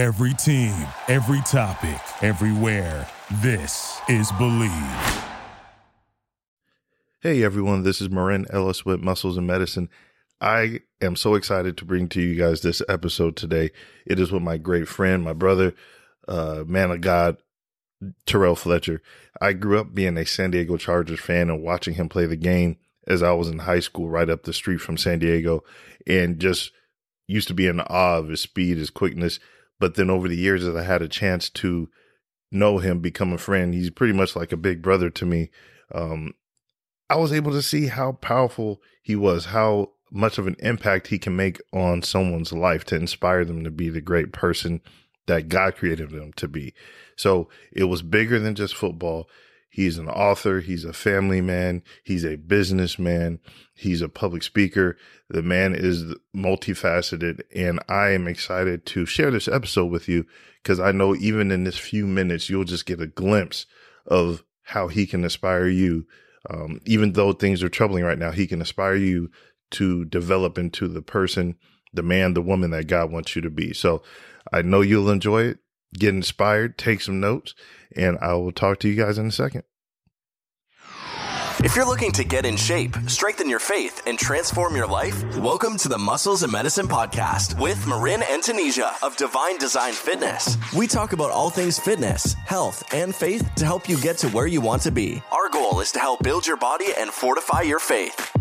Every team, every topic, everywhere. This is Believe. Hey everyone, this is Marin Ellis with Muscles and Medicine. I am so excited to bring to you guys this episode today. It is with my great friend, my brother, uh, man of God, Terrell Fletcher. I grew up being a San Diego Chargers fan and watching him play the game as I was in high school right up the street from San Diego and just used to be in awe of his speed, his quickness. But then over the years, as I had a chance to know him, become a friend, he's pretty much like a big brother to me. Um, I was able to see how powerful he was, how much of an impact he can make on someone's life to inspire them to be the great person that God created them to be. So it was bigger than just football. He's an author. He's a family man. He's a businessman. He's a public speaker. The man is multifaceted. And I am excited to share this episode with you because I know even in this few minutes, you'll just get a glimpse of how he can inspire you. Um, even though things are troubling right now, he can inspire you to develop into the person, the man, the woman that God wants you to be. So I know you'll enjoy it. Get inspired, take some notes, and I will talk to you guys in a second. If you're looking to get in shape, strengthen your faith, and transform your life, welcome to the Muscles and Medicine Podcast with Marin and Tunisia of Divine Design Fitness. We talk about all things fitness, health, and faith to help you get to where you want to be. Our goal is to help build your body and fortify your faith.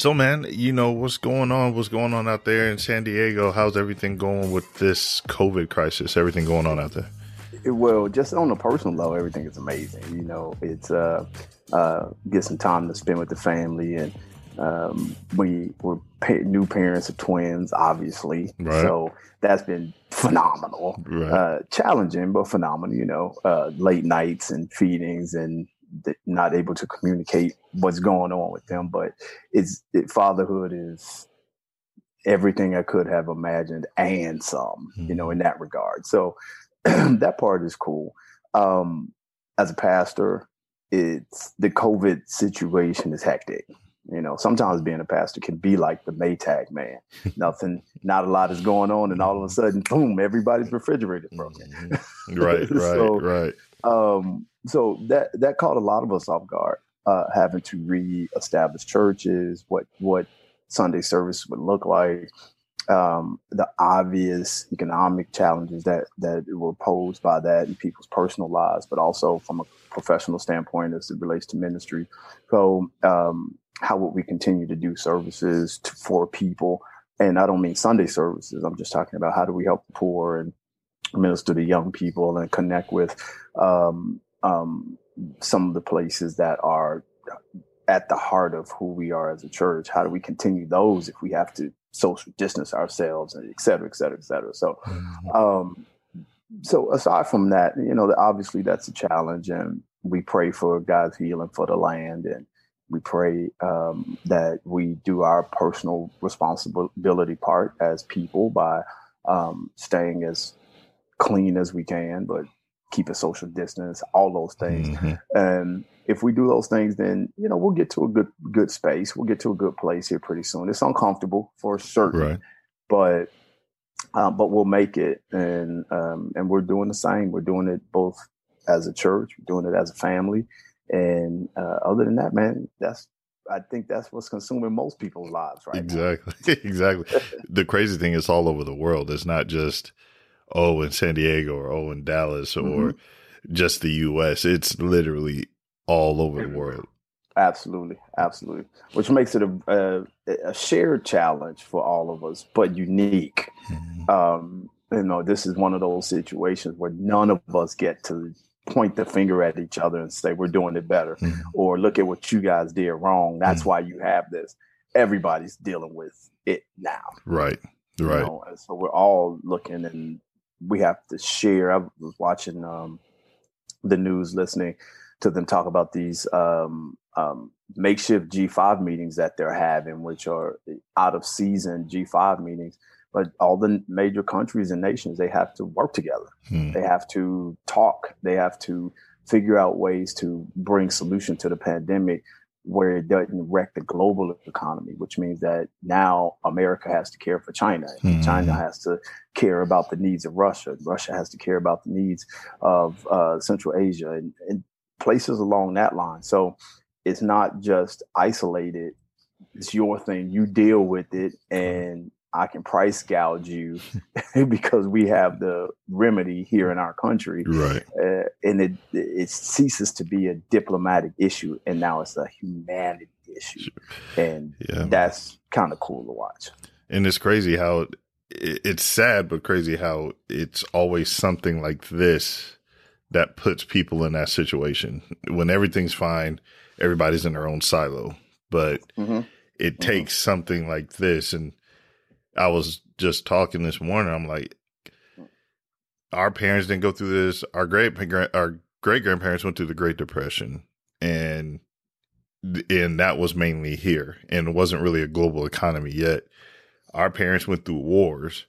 So, man, you know what's going on? What's going on out there in San Diego? How's everything going with this COVID crisis? Everything going on out there? Well, just on a personal level, everything is amazing. You know, it's uh, uh, get some time to spend with the family, and um, we were pa- new parents of twins, obviously. Right. So that's been phenomenal. Right. Uh, challenging, but phenomenal. You know, uh, late nights and feedings and not able to communicate what's going on with them. But it's it, fatherhood is everything I could have imagined and some. You know, in that regard. So that part is cool. Um, as a pastor, it's the COVID situation is hectic. You know, sometimes being a pastor can be like the Maytag man. Nothing, not a lot is going on, and all of a sudden, boom, everybody's refrigerator broken. Right, right, So, right. Um, so that that caught a lot of us off guard, uh, having to reestablish churches, what what Sunday service would look like, um, the obvious economic challenges that that were posed by that in people's personal lives, but also from a professional standpoint as it relates to ministry. So, um, how would we continue to do services to, for people? And I don't mean Sunday services. I'm just talking about how do we help the poor and minister to young people and connect with um, um, some of the places that are at the heart of who we are as a church. How do we continue those if we have to social distance ourselves and et cetera, et cetera, et cetera. So, um, so aside from that, you know, obviously that's a challenge, and we pray for God's healing for the land, and we pray um, that we do our personal responsibility part as people by um, staying as clean as we can, but keep a social distance, all those things. Mhm. And if we do those things, then you know we'll get to a good good space. We'll get to a good place here pretty soon. It's uncomfortable for certain, Right. but um, but we'll make it. And um, and we're doing the same. We're doing it both as a church, we're doing it as a family, and uh, other than that, man, that's I think that's what's consuming most people's lives right now. Exactly. exactly. the crazy thing is all over the world. It's not just oh in San Diego or oh in Dallas or Mm-hmm. just the US. It's literally all over the world. Absolutely, absolutely. Which makes it a, a, a shared challenge for all of us, but unique. Um, you know, this is one of those situations where none of us get to point the finger at each other and say we're doing it better, Mhm. or look at what you guys did wrong. That's Mhm. why you have this. Everybody's dealing with it now. Right. you Right. know, and so we're all looking and we have to share. I was watching um, the news, listening to them talk about these um, um, makeshift G5 meetings that they're having, which are out of season G5 meetings. But all the major countries and nations, they have to work together. Hmm. They have to talk. They have to figure out ways to bring solution to the pandemic where it doesn't wreck the global economy, which means that now America has to care for China. Mm-hmm. China has to care about the needs of Russia. Russia has to care about the needs of uh, Central Asia and, and places along that line. So it's not just isolated. It's your thing. You deal with it, and I can price gouge you because we have the remedy here in our country, right? Uh, and it it ceases to be a diplomatic issue, and now it's a humanity issue, and yeah. that's kind of cool to watch. And it's crazy how it, it's sad, but crazy how it's always something like this that puts people in that situation when everything's fine, everybody's in their own silo, but. Mm-hmm. It mm-hmm. takes something like this, and I was just talking this morning. I'm like, our parents didn't go through this. Our great our great grandparents went through the Great Depression, and and that was mainly here, and it wasn't really a global economy yet. Our parents went through wars.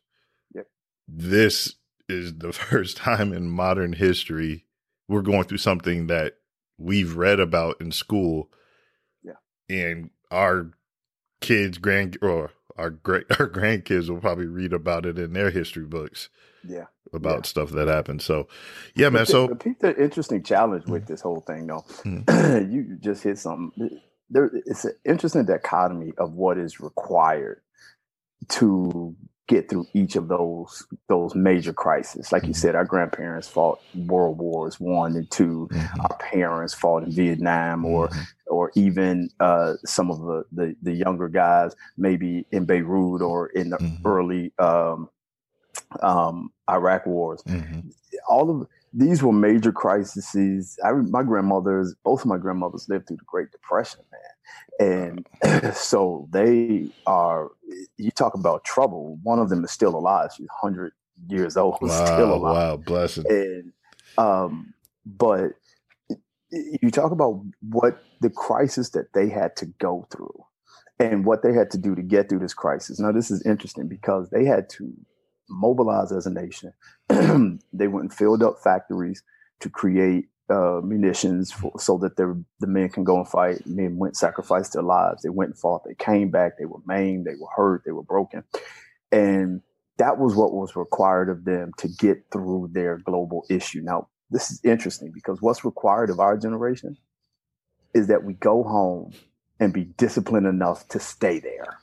Yep. This is the first time in modern history we're going through something that we've read about in school. Yeah. And our kids, grand or our great our grandkids will probably read about it in their history books. Yeah. About yeah. stuff that happened. So yeah, man. So the interesting challenge with this whole thing though, mm. you just hit something. There it's an interesting dichotomy of what is required to get through each of those those major crises. Like you mm-hmm. said, our grandparents fought World Wars One and 2 mm-hmm. Our parents fought in Vietnam, or mm-hmm. or even uh, some of the, the, the younger guys, maybe in Beirut or in the mm-hmm. early um, um, Iraq wars. Mm-hmm. All of these were major crises. I, my grandmothers, both of my grandmothers, lived through the Great Depression, man. And so they are you talk about trouble. One of them is still alive. She's 100 years old wow, still alive. wow blessing and um but you talk about what the crisis that they had to go through and what they had to do to get through this crisis. Now this is interesting because they had to mobilize as a nation they went and filled up factories to create uh, munitions for, so that the men can go and fight. Men went sacrificed their lives. They went and fought. They came back. They were maimed. They were hurt. They were broken, and that was what was required of them to get through their global issue. Now, this is interesting because what's required of our generation is that we go home and be disciplined enough to stay there.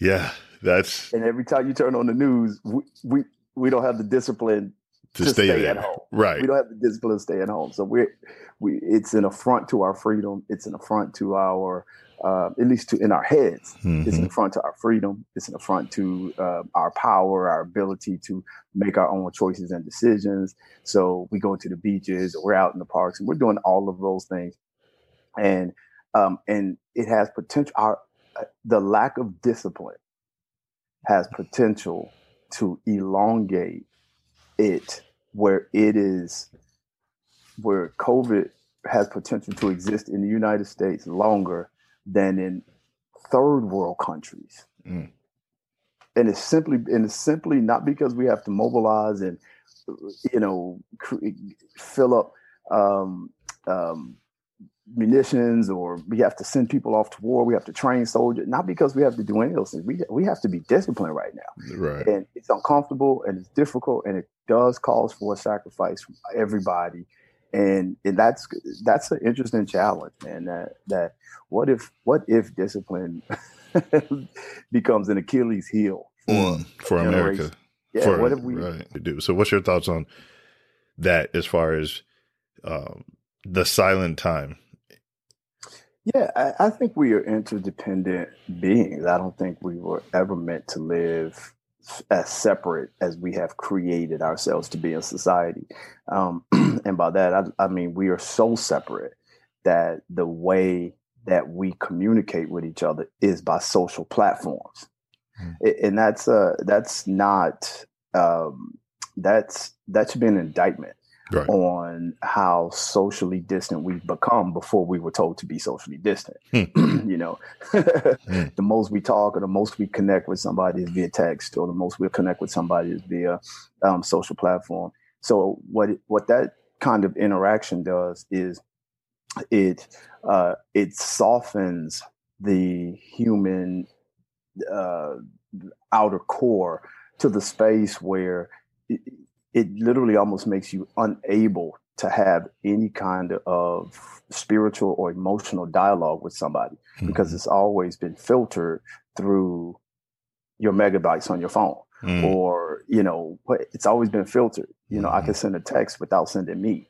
Yeah, that's. And every time you turn on the news, we we, we don't have the discipline to, to stay, stay at home. Right. We don't have the discipline to stay at home. So we're we it's an affront to our freedom. It's an affront to our uh, at least to in our heads. Mm-hmm. It's an affront to our freedom. It's an affront to uh, our power, our ability to make our own choices and decisions. So we go to the beaches, we're out in the parks, and we're doing all of those things. And um, and it has potential. Our uh, the lack of discipline has potential to elongate it where it is where COVID has potential to exist in the United States longer than in third world countries. Mm. And it's simply and it's simply not because we have to mobilize and you know fill up um, um, munitions or we have to send people off to war. We have to train soldiers, not because we have to do any of those things. We, we have to be disciplined right now. Right. And it's uncomfortable and it's difficult and it does cause for a sacrifice from everybody. And, and that's that's an interesting challenge, man. That that what if what if discipline becomes an Achilles heel for mm, for America? Yeah, for, what if we right, do? So, what's your thoughts on that as far as um, the silent time yeah, I, I, think we are interdependent beings. I don't think we were ever meant to live as separate as we have created ourselves to be in society. Um, and by that, I, I mean we are so separate that the way that we communicate with each other is by social platforms, mm. and that's uh that's not um, that's that should be an indictment right. on how socially distant we've become before we were told to be socially distant. Hmm. you know, hmm. the most we talk or the most we connect with somebody is via text, or the most we'll connect with somebody is via um, social platform. So what what that kind of interaction does is it uh, it softens the human uh, outer core to the space where it, it literally almost makes you unable to have any kind of spiritual or emotional dialogue with somebody mm-hmm. because it's always been filtered through your megabytes on your phone mm. or you know it's always been filtered you know mm. i can mm-hmm. send a text without sending me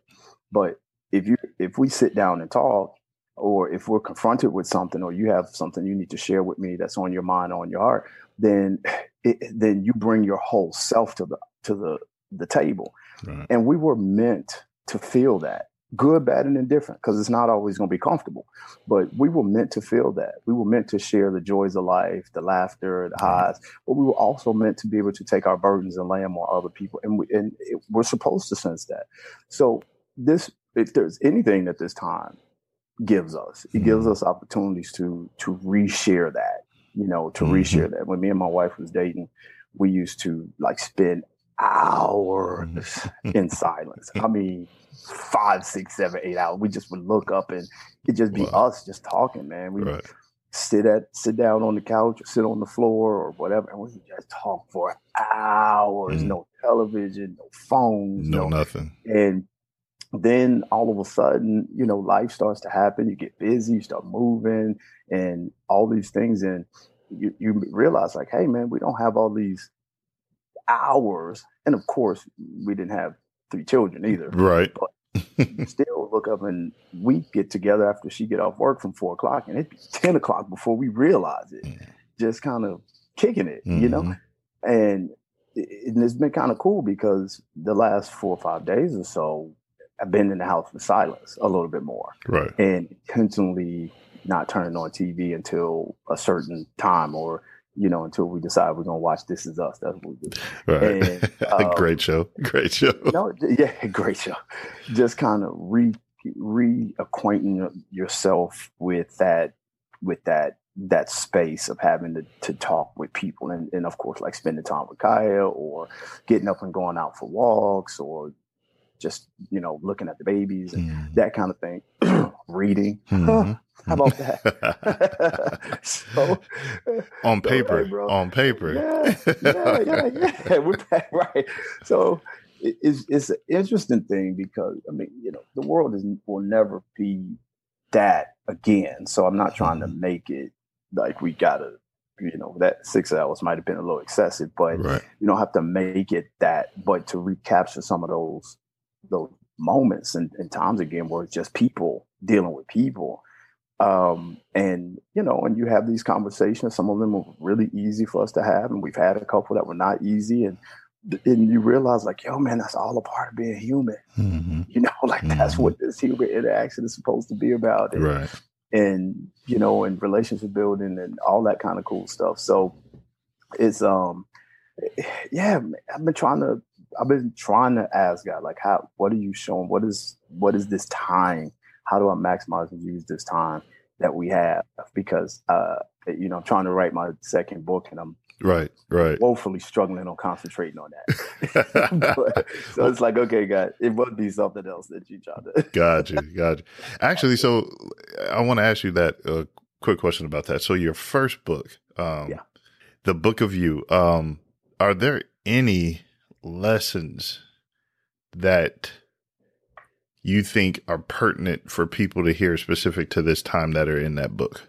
but if you if we sit down and talk or if we're confronted with something or you have something you need to share with me that's on your mind or on your heart then it, then you bring your whole self to the to the the table right. and we were meant to feel that good bad and indifferent because it's not always going to be comfortable but we were meant to feel that we were meant to share the joys of life the laughter the highs but we were also meant to be able to take our burdens and lay them on other people and, we, and it, we're supposed to sense that so this if there's anything that this time gives us. It gives mm-hmm. us opportunities to to reshare that, you know, to mm-hmm. reshare that. When me and my wife was dating, we used to like spend hours mm-hmm. in silence. I mean, five, six, seven, eight hours. We just would look up and it'd just be wow. us just talking, man. We right. sit at sit down on the couch or sit on the floor or whatever, and we just talk for hours. Mm. No television, no phones, no, no nothing. And then all of a sudden, you know, life starts to happen. You get busy, you start moving, and all these things, and you, you realize like, hey, man, we don't have all these hours. And of course, we didn't have three children either, right? But still, look up and we get together after she get off work from four o'clock, and it'd be ten o'clock before we realize it. Mm. Just kind of kicking it, mm-hmm. you know, mm-hmm. and and it's been kind of cool because the last four or five days or so, I've been in the house with silence a little bit more. Right. And intentionally not turning on TV until a certain time or, you know, until we decide we're going to watch This Is Us. That's what we do. Right. And, um, great show. Great show. No, yeah, great show. Just kind of re reacquainting yourself with that, with that that space of having to, to talk with people and, and of course like spending time with Kaya or getting up and going out for walks or just you know looking at the babies and mm. that kind of thing reading mm-hmm. How about that so on paper so, on paper yeah yeah yeah, yeah. we're back, right so it's, it's an interesting thing because i mean you know the world is will never be that again so i'm not trying to mm-hmm. make it like we gotta you know that six hours might have been a little excessive but right. you don't have to make it that but to recapture some of those those moments and, and times again where it's just people dealing with people. Um, and you know, and you have these conversations. Some of them are really easy for us to have, and we've had a couple that were not easy. And and you realize, like, yo, man, that's all a part of being human. Mm-hmm. You know, like mm-hmm. that's what this human interaction is supposed to be about. And, right. And you know, and relationship building and all that kind of cool stuff. So it's um, yeah, I've been trying to I've been trying to ask God, like, how, what are you showing? What is, what is this time? How do I maximize and use this time that we have? Because, uh, you know, I'm trying to write my second book and I'm right, right, woefully struggling on concentrating on that. but, so it's like, okay, God, it must be something else that you try to. got you, got you. Actually, so I want to ask you that uh, quick question about that. So your first book, um, yeah. the Book of You, um, are there any lessons that you think are pertinent for people to hear specific to this time that are in that book?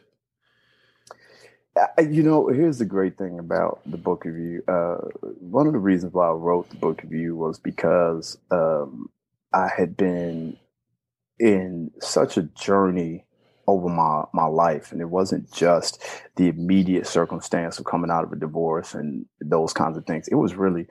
You know, here's the great thing about the book of you. Uh, one of the reasons why I wrote the book of you was because um, I had been in such a journey over my my life, and it wasn't just the immediate circumstance of coming out of a divorce and those kinds of things. It was really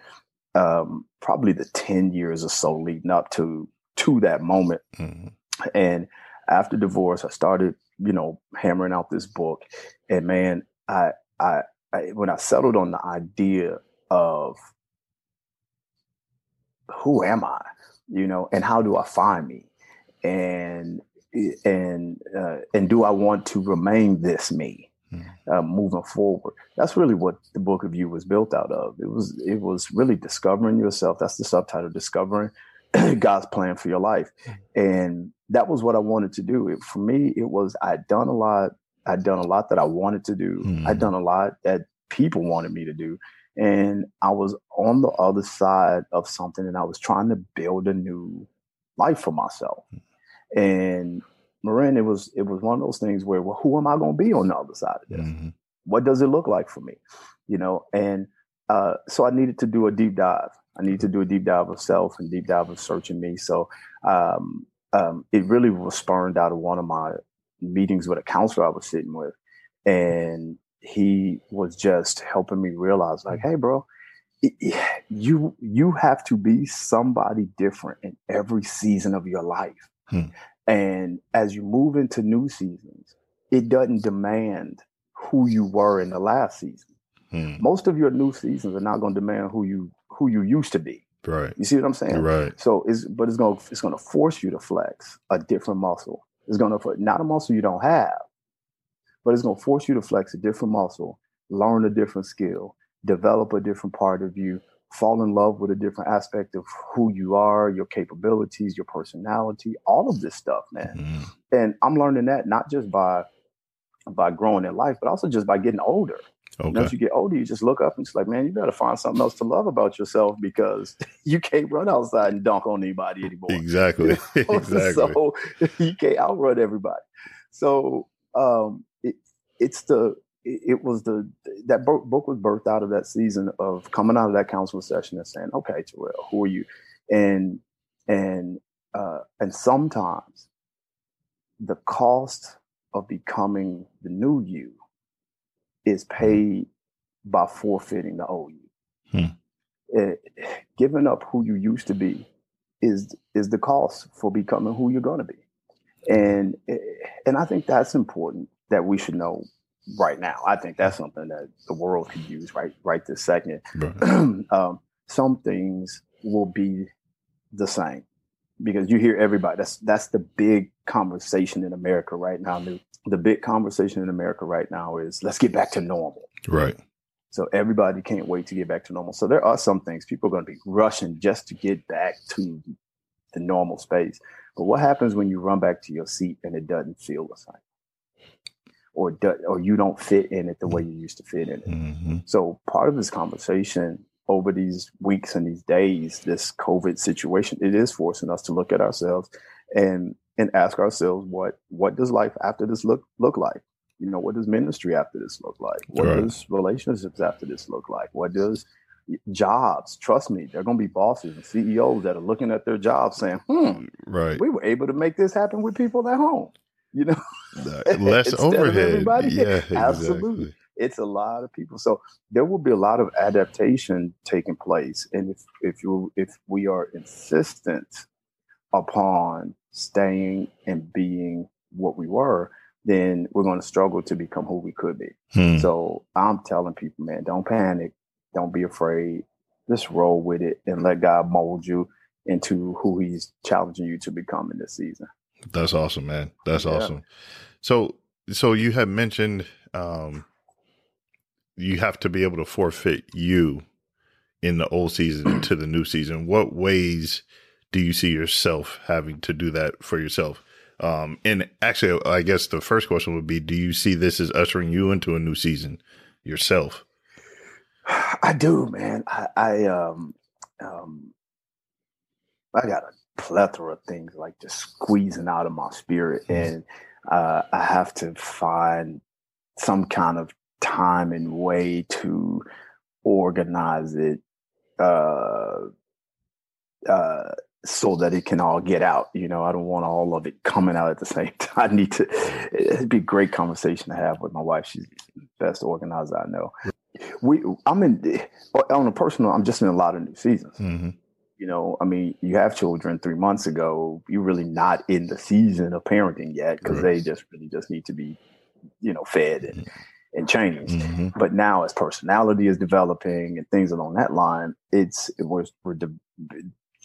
um, probably the 10 years or so leading up to to that moment. Mm-hmm. And after divorce, I started, you know, hammering out this book. And man, I, I, I when I settled on the idea of who am I, you know, and how do I find me, and and uh, and do I want to remain this me? Mm-hmm. uh, moving forward. That's really what the book of you was built out of. It was it was really discovering yourself. That's the subtitle, discovering God's plan for your life. And that was what I wanted to do. It, for me, it was I'd done a lot. I'd done a lot that I wanted to do. Mm. I'd done a lot that people wanted me to do. And I was on the other side of something and I was trying to build a new life for myself. And Marin, it was it was one of those things where, well, who am I going to be on the other side of this? Mm-hmm. What does it look like for me? You know, and uh, so I needed to do a deep dive. I need to do a deep dive of self and deep dive of searching me. So um, um, it really was spurned out of one of my meetings with a counselor I was sitting with, and he was just helping me realize, like, hey, bro, you you have to be somebody different in every season of your life. Hmm. And as you move into new seasons, it doesn't demand who you were in the last season. Hmm. Most of your new seasons are not going to demand who you who you used to be. Right. You see what I'm saying? Right. So it's but it's going to it's to force you to flex a different muscle. It's going to not a muscle you don't have, but it's going to force you to flex a different muscle, learn a different skill, develop a different part of you, fall in love with a different aspect of who you are, your capabilities, your personality, all of this stuff, man. Mm-hmm. And I'm learning that not just by by growing in life, but also just by getting older. Okay. And as you get older, you just look up and it's like, man, you better find something else to love about yourself because you can't run outside and dunk on anybody anymore. Exactly. exactly. so you can't outrun everybody. So um, it, it's the it, was the that book was birthed out of that season of coming out of that counseling session and saying, okay, Terrell, who are you? And and uh, and sometimes the cost of becoming the new you is paid by forfeiting the old you. Hmm. It, giving up who you used to be is is the cost for becoming who you're going to be, and and I think that's important that we should know right now. I think that's something that the world could use right right this second. Right. um, some things will be the same because you hear everybody. That's that's the big conversation in America right now. The, the big conversation in America right now is let's get back to normal. Right. So everybody can't wait to get back to normal. So there are some things people are going to be rushing just to get back to the normal space. But what happens when you run back to your seat and it doesn't feel the same? Or, do, or you don't fit in it the way you used to fit in it. Mm-hmm. So part of this conversation over these weeks and these days, this COVID situation, it is forcing us to look at ourselves and and ask ourselves what what does life after this look look like? You know, what does ministry after this look like? What right. does relationships after this look like? What does jobs? Trust me, they're going to be bosses and CEOs that are looking at their jobs saying, "Hmm, right, we were able to make this happen with people at home." You know, less overhead. Yeah, absolutely. Exactly. It's a lot of people, so there will be a lot of adaptation taking place, and if if you if we are insistent upon staying and being what we were, then we're going to struggle to become who we could be. Hmm. So I'm telling people, man, don't panic. Don't be afraid. Just roll with it and let God mold you into who he's challenging you to become in this season. That's awesome, man. That's yeah. awesome. So, so you had mentioned, um, you have to be able to forfeit you in the old season to the new season. What ways do you see yourself having to do that for yourself? Um, and actually, I guess the first question would be: Do you see this as ushering you into a new season yourself? I do, man. I, I um, um, I got a plethora of things like just squeezing out of my spirit, mm-hmm. and uh, I have to find some kind of time and way to organize it. Uh, uh, so that it can all get out. You know, I don't want all of it coming out at the same time. I need to, it'd be a great conversation to have with my wife. She's the best organizer I know. We, I'm in, on a personal, I'm just in a lot of new seasons. Mm-hmm. You know, I mean, you have children three months ago, you're really not in the season of parenting yet because they just really just need to be, you know, fed and, mm-hmm. And changed. Mm-hmm. But now, as personality is developing and things along that line, it's it was we're de-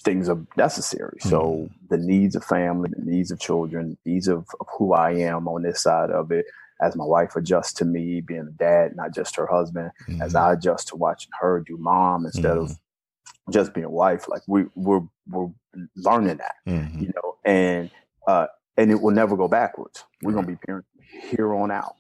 things are necessary. Mm-hmm. So the needs of family, the needs of children, needs of, of, who I am on this side of it, as my wife adjusts to me being a dad, not just her husband, mm-hmm. as I adjust to watching her do mom instead mm-hmm. of just being wife. Like we we're we're learning that, Mhm. you know, and uh, and it will never go backwards. We're gonna be parents here on out.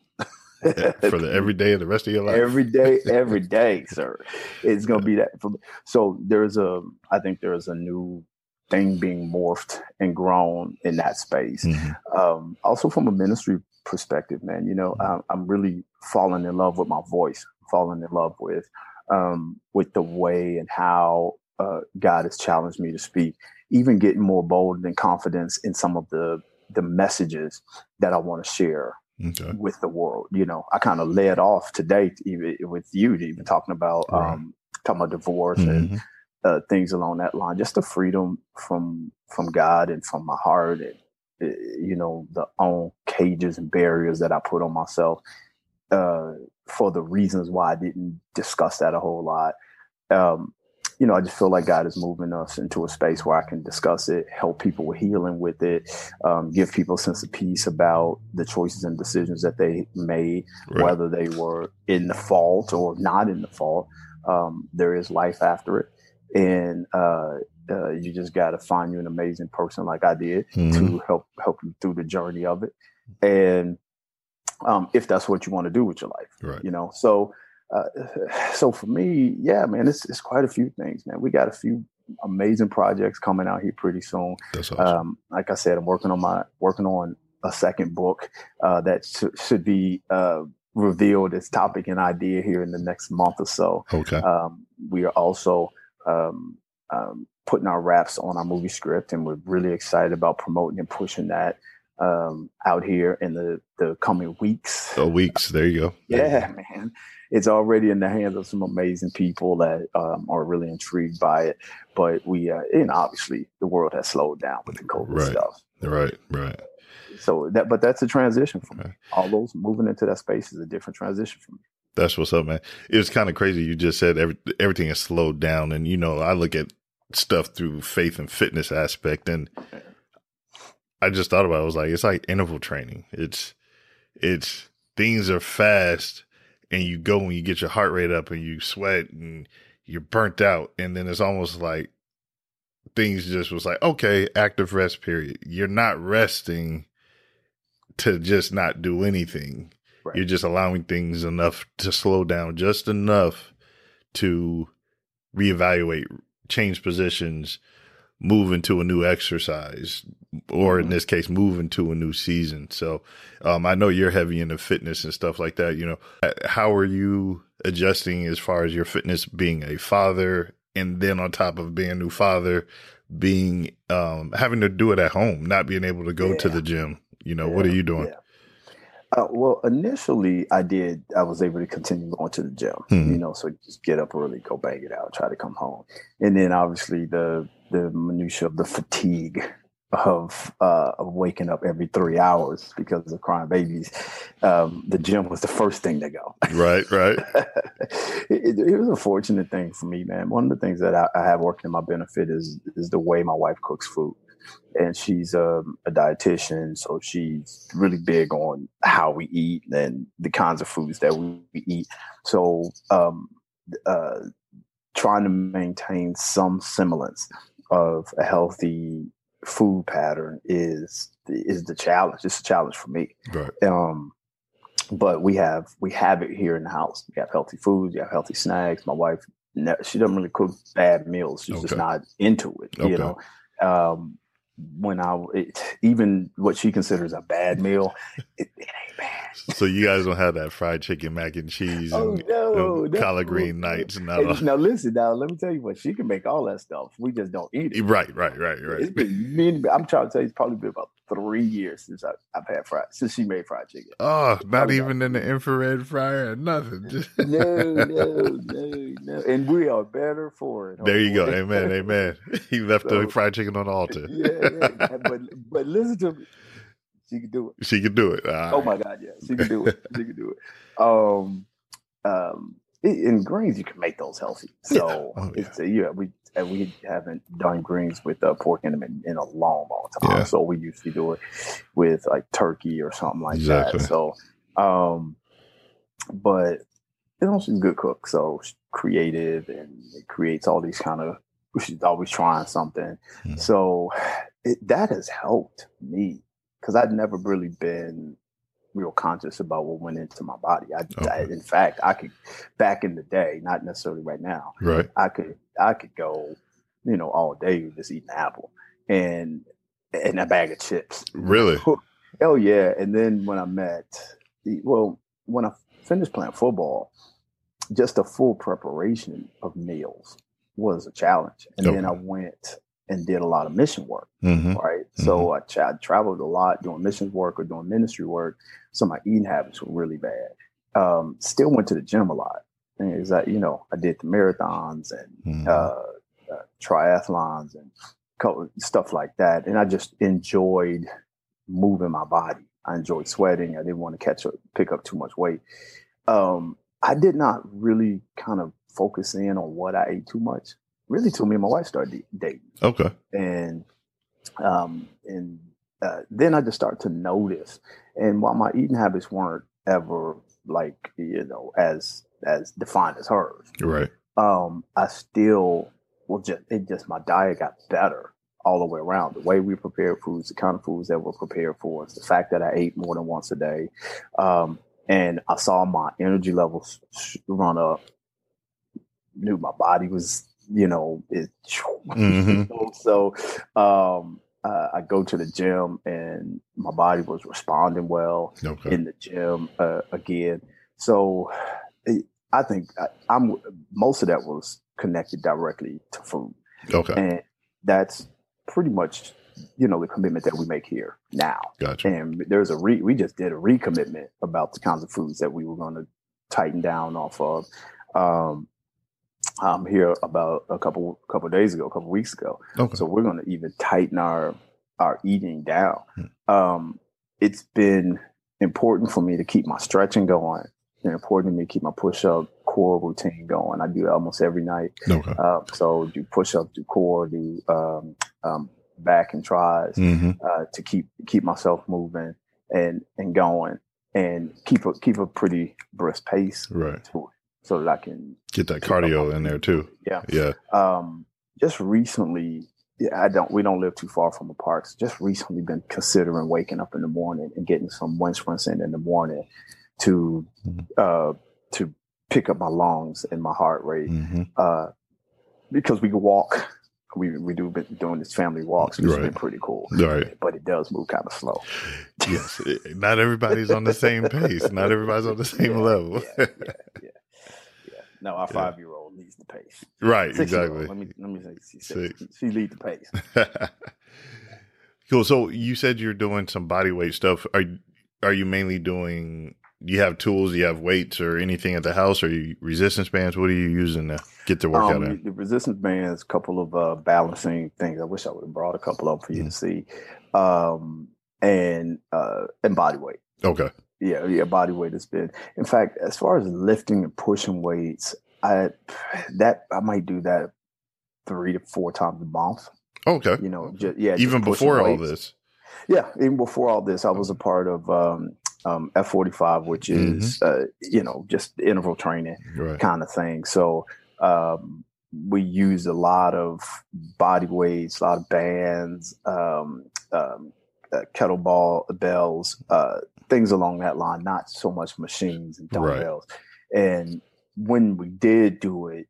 For the every day of the rest of your life. every day, every day, sir. It's gonna be that. For, so there's a, I think there's a new thing being morphed and grown in that space. Mhm. Um, also from a ministry perspective, man, you know, I'm, I'm really falling in love with my voice, falling in love with, um, with the way and how uh, God has challenged me to speak, even getting more bold and confidence in some of the the messages that I want to share Okay. with the world. You know, I kind of led off today even with you, even talking about Right. um, talking about divorce and Mhm. uh, things along that line. Just the freedom from from God and from my heart, and uh, you know, the own cages and barriers that I put on myself uh, for the reasons why I didn't discuss that a whole lot. Um, you know, I just feel like God is moving us into a space where I can discuss it, help people with healing with it, um, give people a sense of peace about the choices and decisions that they made, Right. whether they were in the fault or not in the fault. Um, there is life after it, and uh, uh, you just got to find you an amazing person like I did Mhm. to help help you through the journey of it, and um, if that's what you want to do with your life, Right. you know. So, uh, so for me, yeah, man, it's it's quite a few things, man. We got a few amazing projects coming out here pretty soon. That's awesome. Um, like I said, I'm working on my working on a second book uh, that sh- should be uh, revealed as topic and idea here in the next month or so. okay. Um, we are also um, um, putting our wraps on our movie script, and we're really excited about promoting and pushing that um, out here in the the coming weeks. Oh, weeks. There you go. Yeah, man. It's already in the hands of some amazing people that um, are really intrigued by it. But we, uh, and obviously, the world has slowed down with the COVID Right. stuff. Right. Right. So that, but that's a transition for me. All those moving into that space is a different transition for me. That's what's up, man. It was kind of crazy. You just said every, everything is slowed down, and you know, I look at stuff through faith and fitness aspect, and I just thought about. it. I was like, it's like interval training. It's it's things are fast, and you go and you get your heart rate up, and you sweat, and you're burnt out, and then it's almost like things just was like, okay, active rest period. You're not resting to just not do anything. Right. You're just allowing things enough to slow down just enough to reevaluate, change positions, move into a new exercise, or in this case, move into a new season. So, um, I know you're heavy into fitness and stuff like that. You know, how are you adjusting as far as your fitness being a father, and then on top of being a new father, being um having to do it at home, not being able to go to the gym. You know, what are you doing? yeah. Uh, well, initially, I did. I was able to continue going to the gym. Mhm. You know, so just get up early, go bang it out, try to come home, and then obviously the the minutia of the fatigue of uh, of waking up every three hours because of crying babies. Um, the gym was the first thing to go. Right, right. it, it was a fortunate thing for me, man. One of the things that I, I have working in my benefit is is the way my wife cooks food, and she's um, a dietitian, so she's really big on how we eat and the kinds of foods that we, we eat. So, um, uh, trying to maintain some semblance of a healthy food pattern is is the challenge. It's a challenge for me. Right. um but we have we have it here in the house. We have healthy foods we have healthy snacks. My wife she doesn't really cook bad meals. She's just not into it Okay. you know? Um when i it, even what she considers a bad meal it, it ain't bad So you guys don't have that fried chicken, mac and cheese, oh and no, them no. collard green nights, and all Hey, now listen now let me tell you what she can make all that stuff we just don't eat it Right, right, right, it's right. been many, i'm trying to tell you it's probably been about three years since I, i've had fried since she made fried chicken Oh, not Probably even in the infrared fryer, nothing. No, no, no, no. And we are better for it. there you go. Amen, amen. He left So- the fried chicken on the altar. yeah, yeah. But but listen to me. She could do it. She could do it. All Oh right. my God, yeah, she could do it. She could do it. Um, um, in greens you can make those healthy. So Oh, it's yeah, we and we haven't done greens with uh, pork in them in, in a long, long time. Yeah. So we usually do it with like turkey or something like Exactly. that. So, um, but you know she's a good cook, so creative and it creates all these kind of she's always trying something. Mhm. So it, that has helped me because I'd never really been real conscious about what went into my body. I, I, in fact, I could back in the day, not necessarily right now. Right. I could I could go, you know, all day just eating apple and and a bag of chips. Really? Oh yeah. And then when I met, well, when I finished playing football, just a full preparation of meals was a challenge. And then I went and did a lot of mission work. hmm Right. So I, tra- I traveled a lot doing missions work or doing ministry work. So my eating habits were really bad. Um, still went to the gym a lot. And is that, you know, I did the marathons and Mhm. uh, uh, triathlons and co- stuff like that. And I just enjoyed moving my body. I enjoyed sweating. I didn't want to catch up, pick up too much weight. Um, I did not really kind of focus in on what I ate too much. Really, till me and my wife started dating, Okay. and um, and uh, then I just started to notice. And while my eating habits weren't ever like you know as as defined as hers, Right. um, I still well just it just my diet got better all the way around. The way we prepared foods, the kind of foods that were prepared for us, the fact that I ate more than once a day, um, and I saw my energy levels run up. Knew my body was, you know, it. Mhm. so um, uh, I go to the gym and my body was responding well Okay. in the gym uh, again. So it, I think I, I'm most of that was connected directly to food, Okay. and that's pretty much you know the commitment that we make here now. Gotcha. And there's a re we just did a recommitment about the kinds of foods that we were going to tighten down off of. Um, I'm here about a couple couple days ago, a couple weeks ago. Okay. So we're going to even tighten our our eating down. Hmm. Um, it's been important for me to keep my stretching going. and important to me to keep my push up core routine going. I do it almost every night. Okay. Uh, so do push up, do core, do um, um, back and tris hmm uh, to keep keep myself moving and and going and keep a keep a pretty brisk pace Right. to it so that I can Get that cardio in there too. yeah Yeah. um, just recently, yeah, I don't. We don't live too far from the parks. Just recently, been considering waking up in the morning and getting some wind sprints in in the morning to Mhm. uh, to pick up my lungs and my heart rate hmm uh, because we can walk. We we do been doing this family walks, which has been pretty cool. Right. But it does move kind of slow. Yes. It- Not everybody's on the same pace. Not everybody's on the same Yeah, level. Yeah, yeah. No, our Yeah. five year old needs the pace. right. Exactly. Let me let me say she's Six. six. She leads the pace. cool. So you said you're doing some body weight stuff. Are are you mainly doing? Do you have tools? Do you have weights or anything at the house? Or you resistance bands? What are you using to get the workout Um, in? the resistance bands, a couple of uh, balancing things. I wish I would have brought a couple them for you Mm. to see, um, and uh, and body weight. Okay. Yeah, yeah, body weight has been. In fact, as far as lifting and pushing weights, I that I might do that three to four times a month. Okay. You know, just, yeah, Even pushing before all weights. this. Yeah, even before all this, I was a part of um, um, F forty five, which is uh, you know just interval training. Right. kind of thing. So um, we use a lot of body weights, a lot of bands, um, um, uh, kettlebell bells, uh, things along that line. Not so much machines and Right. dumbbells. And when we did do it,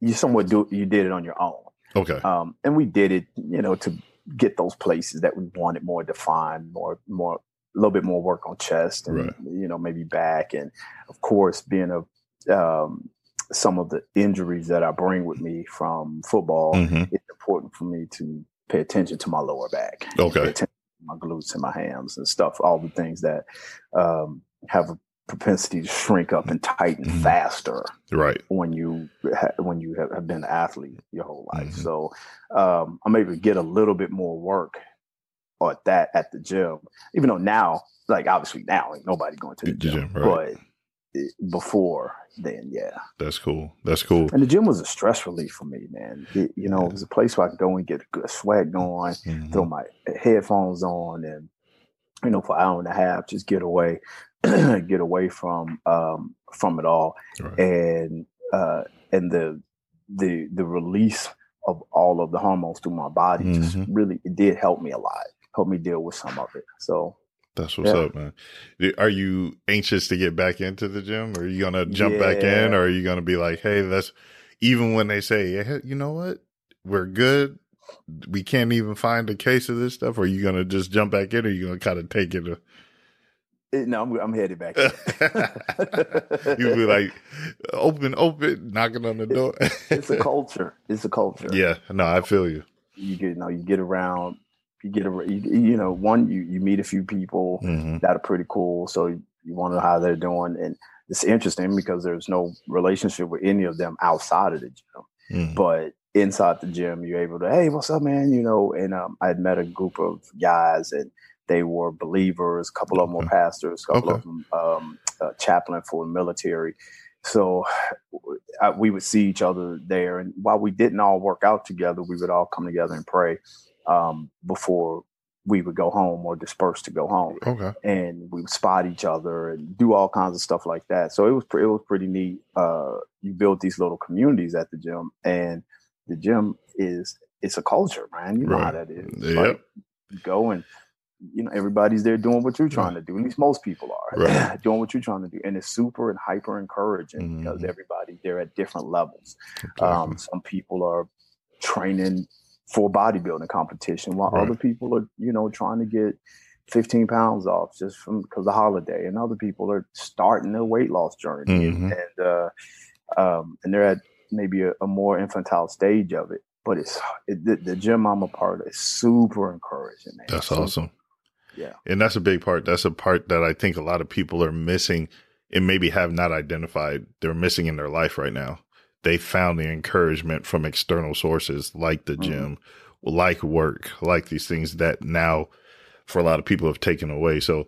you somewhat do you did it on your own, Okay. um, and we did it, you know, to get those places that we wanted more defined, more more a little bit more work on chest and Right. you know maybe back, and of course being a um, some of the injuries that I bring with me from football, hmm it's important for me to pay attention to my lower back, Okay. Pay attention to my glutes and my hams and stuff, all the things that um, have a propensity to shrink up and tighten Mhm. faster Right. when you ha- when you have, been an athlete your whole life. Mhm. So um, I'm able to get a little bit more work at that at the gym, even though now, like obviously now, ain't nobody going to the The gym, gym, right. but before then, yeah. That's cool. That's cool. And the gym was a stress relief for me, man. It- you know, it was a place where I could go and get a good sweat going, Mhm. throw my headphones on, and you know, for an hour and a half, just get away, get away from um, from it all Right. and uh, and the the the release of all of the hormones through my body Mhm. just really it did help me a lot help me deal with some of it so That's what's Yeah. up, man. Are you anxious to get back into the gym? Or are you gonna jump back in, or are you gonna be like, "Hey, let's"? Even when they say, "Hey, you know what, we're good," we can't even find a case of this stuff. Or are you gonna just jump back in, or are you gonna kind of take it? it, no I'm, I'm headed back. You'll be like, "Open, open," knocking on the door. it's a culture it's a culture yeah, no, I feel you. you get you know you get around you get around you, you know one you, you meet a few people hmm that are pretty cool so you, you want to know how they're doing and it's interesting because there's no relationship with any of them outside of the gym. Hmm but inside the gym you're able to hey what's up man? You know and um, i had met a group of guys and they were believers a couple of them were pastors a couple Okay. of them um, uh, chaplain for the military. So I, we would see each other there and while we didn't all work out together we would all come together and pray um, before we would go home or disperse to go home Okay. and we would spot each other and do all kinds of stuff like that. So it was it was pretty neat. Uh, you build these little communities at the gym, and the gym is it's a culture, man. You know how that is. Yep. Like, you go and you know everybody's there doing what you're trying to do. At least most people are Right. doing what you're trying to do, and it's super and hyper encouraging because Mhm. everybody they're at different levels. Um, some people are training for bodybuilding competition, while Right. other people are, you know, trying to get 15 pounds off just from because of the holiday, and other people are starting their weight loss journey, and, Mhm. and uh, um, and they're at maybe a, a more infantile stage of it. But it's it, the, the gym I'm a part is super encouraging. Man. That's Super- awesome. Yeah. And that's a big part. That's a part that I think a lot of people are missing and maybe have not identified. They're missing in their life right now. They found the encouragement from external sources like the Mhm. gym, like work, like these things that now for a lot of people have taken away. So,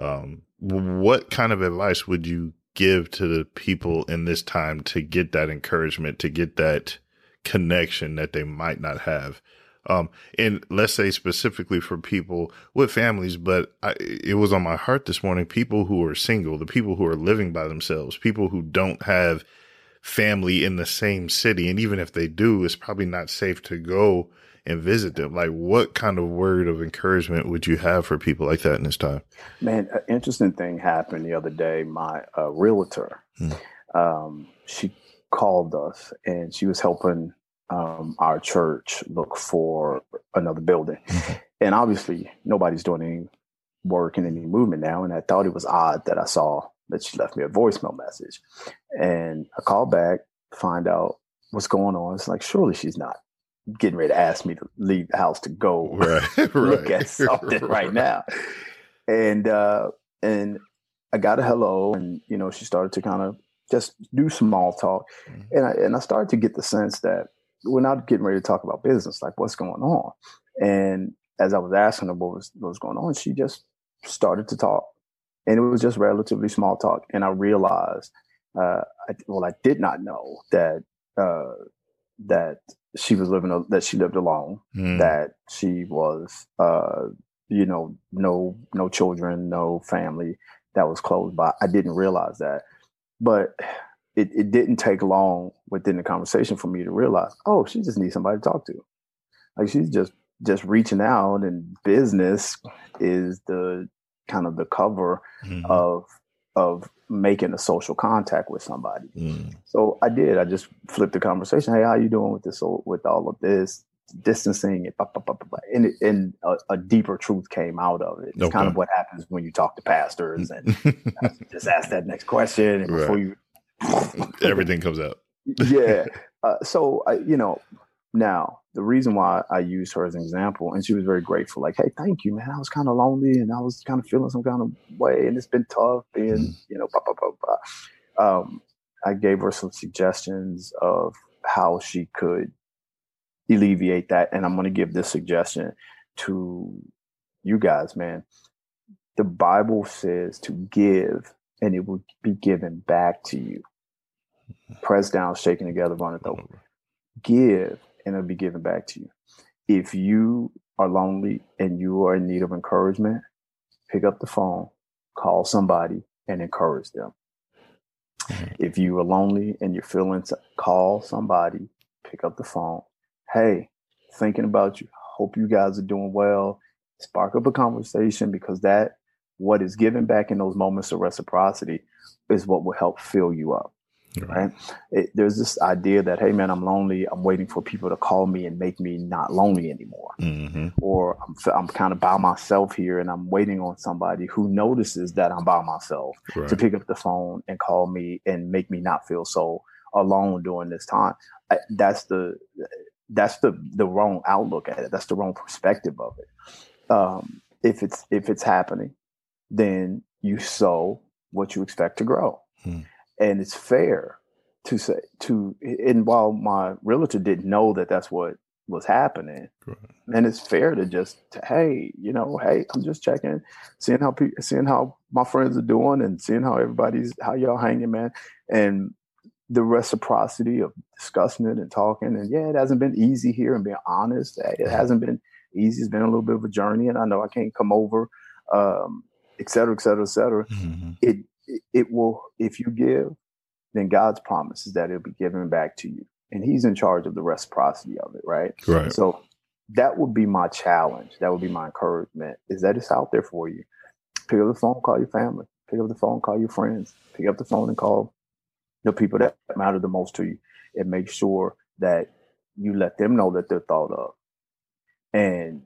um, what kind of advice would you give to the people in this time to get that encouragement, to get that connection that they might not have? Um, and let's say specifically for people with families, but I, it was on my heart this morning. People who are single, the people who are living by themselves, people who don't have family in the same city, and even if they do, it's probably not safe to go and visit them. Like, what kind of word of encouragement would you have for people like that in this time? Man, an interesting thing happened the other day. My uh, realtor, Hmm. um, she called us and she was helping um, our church look for another building. Mhm. And obviously, nobody's doing any work and any movement now. And I thought it was odd that I saw that she left me a voicemail message. And I called back, find out what's going on. It's like, surely she's not getting ready to ask me to leave the house to go Right, right. look at something right now. And uh and I got a hello and you know she started to kind of just do small talk. Mhm. And I and I started to get the sense that we're not getting ready to talk about business, like what's going on. And as I was asking her what was what was going on, she just started to talk. And it was just relatively small talk. And I realized uh I, well I did not know that uh that she was living that she lived alone Mm, that she was uh you know no no children no family that was close by. I didn't realize that. But it, it didn't take long within the conversation for me to realize oh she just needs somebody to talk to. Like she's just just reaching out and business is the kind of the cover mhm, of of making a social contact with somebody mm. so I did. I just flipped the conversation. Hey, how you doing with this? With all of this distancing and blah, blah, blah, and, it, and a, a deeper truth came out of it. It's kind of what happens when you talk to pastors and just ask that next question and before you. Everything comes out. yeah. Uh, so I, you know, now the reason why I used her as an example, and she was very grateful. Like, hey, thank you, man. I was kind of lonely and I was kind of feeling some kind of way, and it's been tough, and Mhm. you know, blah blah blah blah. Um, I gave her some suggestions of how she could alleviate that, and I'm going to give this suggestion to you guys, man. The Bible says to give, and it will be given back to you. Pressed down, shaken together, runneth over give and it'll be given back to you. If you are lonely and you are in need of encouragement, pick up the phone, call somebody and encourage them. Mhm. If you are lonely and you're feeling, s- call somebody, pick up the phone, hey, thinking about you. Hope you guys are doing well. Spark up a conversation because that what is given back in those moments of reciprocity is what will help fill you up. Right. It, there's this idea that, hey, man, I'm lonely. I'm waiting for people to call me and make me not lonely anymore. Mm-hmm. Or I'm, I'm kind of by myself here and I'm waiting on somebody who notices that I'm by myself right. to pick up the phone and call me and make me not feel so alone during this time. I, that's the that's the the wrong outlook at it. That's the wrong perspective of it. Um, if it's if it's happening, then you sow what you expect to grow. Hmm. And it's fair to say to and while my realtor didn't know that that's what was happening, right. and it's fair to just to, hey, you know, hey, I'm just checking, seeing how pe- seeing how my friends are doing, and seeing how everybody's how y'all hanging, man, and the reciprocity of discussing it and talking. And yeah, it hasn't been easy here, and being honest, it hasn't been easy. It's been a little bit of a journey, and I know I can't come over um, et cetera, et cetera, et cetera. Mm-hmm. It, it will, if you give, then God's promise is that it'll be given back to you. And he's in charge of the reciprocity of it, right? Right. So that would be my challenge. That would be my encouragement is that it's out there for you. Pick up the phone, call your family. Pick up the phone, call your friends. Pick up the phone and call the people that matter the most to you and make sure that you let them know that they're thought of. And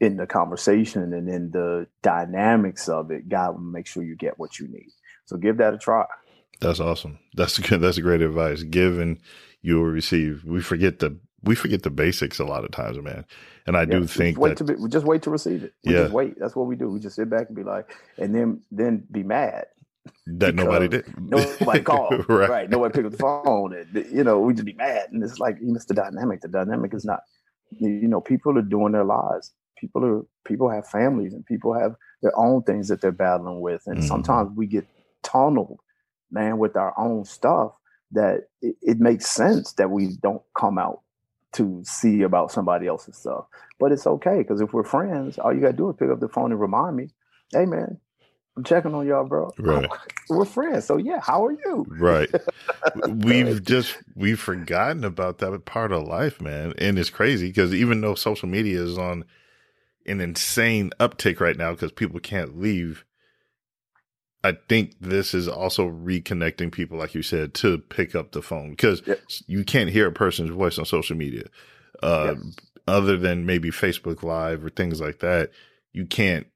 in the conversation and in the dynamics of it, God will make sure you get what you need. So give that a try. That's awesome. That's good. That's great advice. Give and you will receive. We forget the we forget the basics a lot of times, man. And I yeah, do think wait that to be, we just wait to receive it. We yeah. just wait. That's what we do. We just sit back and be like, and then then be mad that nobody did. nobody called. right. right. Nobody picked up the phone. And, you know, we just be mad. And it's like, you miss the dynamic. The dynamic is not, you know, people are doing their lives people are people have families and people have their own things that they're battling with and mm-hmm. sometimes we get tunneled man with our own stuff that it, it, makes sense that we don't come out to see about somebody else's stuff but it's okay because if we're friends all you gotta do is pick up the phone and remind me hey man I'm checking on y'all, bro. Right. We're friends. So yeah, how are you? Right. we've just we've forgotten about that part of life, man. And it's crazy because even though social media is on an insane uptick right now because people can't leave. I think this is also reconnecting people, like you said, to pick up the phone because yep. you can't hear a person's voice on social media. Uh, yep. Other than maybe Facebook Live or things like that, you can't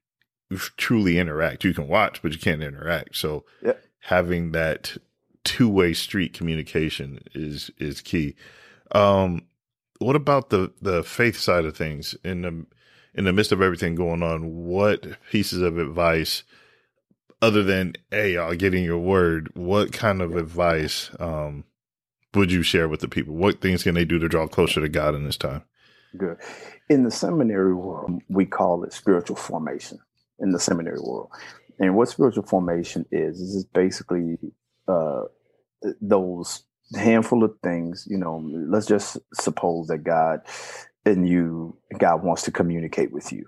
truly interact. You can watch, but you can't interact. So yep. having that two way street communication is is key. Um, what about the the faith side of things in the in the midst of everything going on, what pieces of advice, other than hey, y'all getting your word, what kind of advice um, would you share with the people? What things can they do to draw closer to God in this time? Good. In the seminary world, we call it spiritual formation. In the seminary world, and what spiritual formation is is basically uh, those handful of things. You know, let's just suppose that God and you God wants to communicate with you.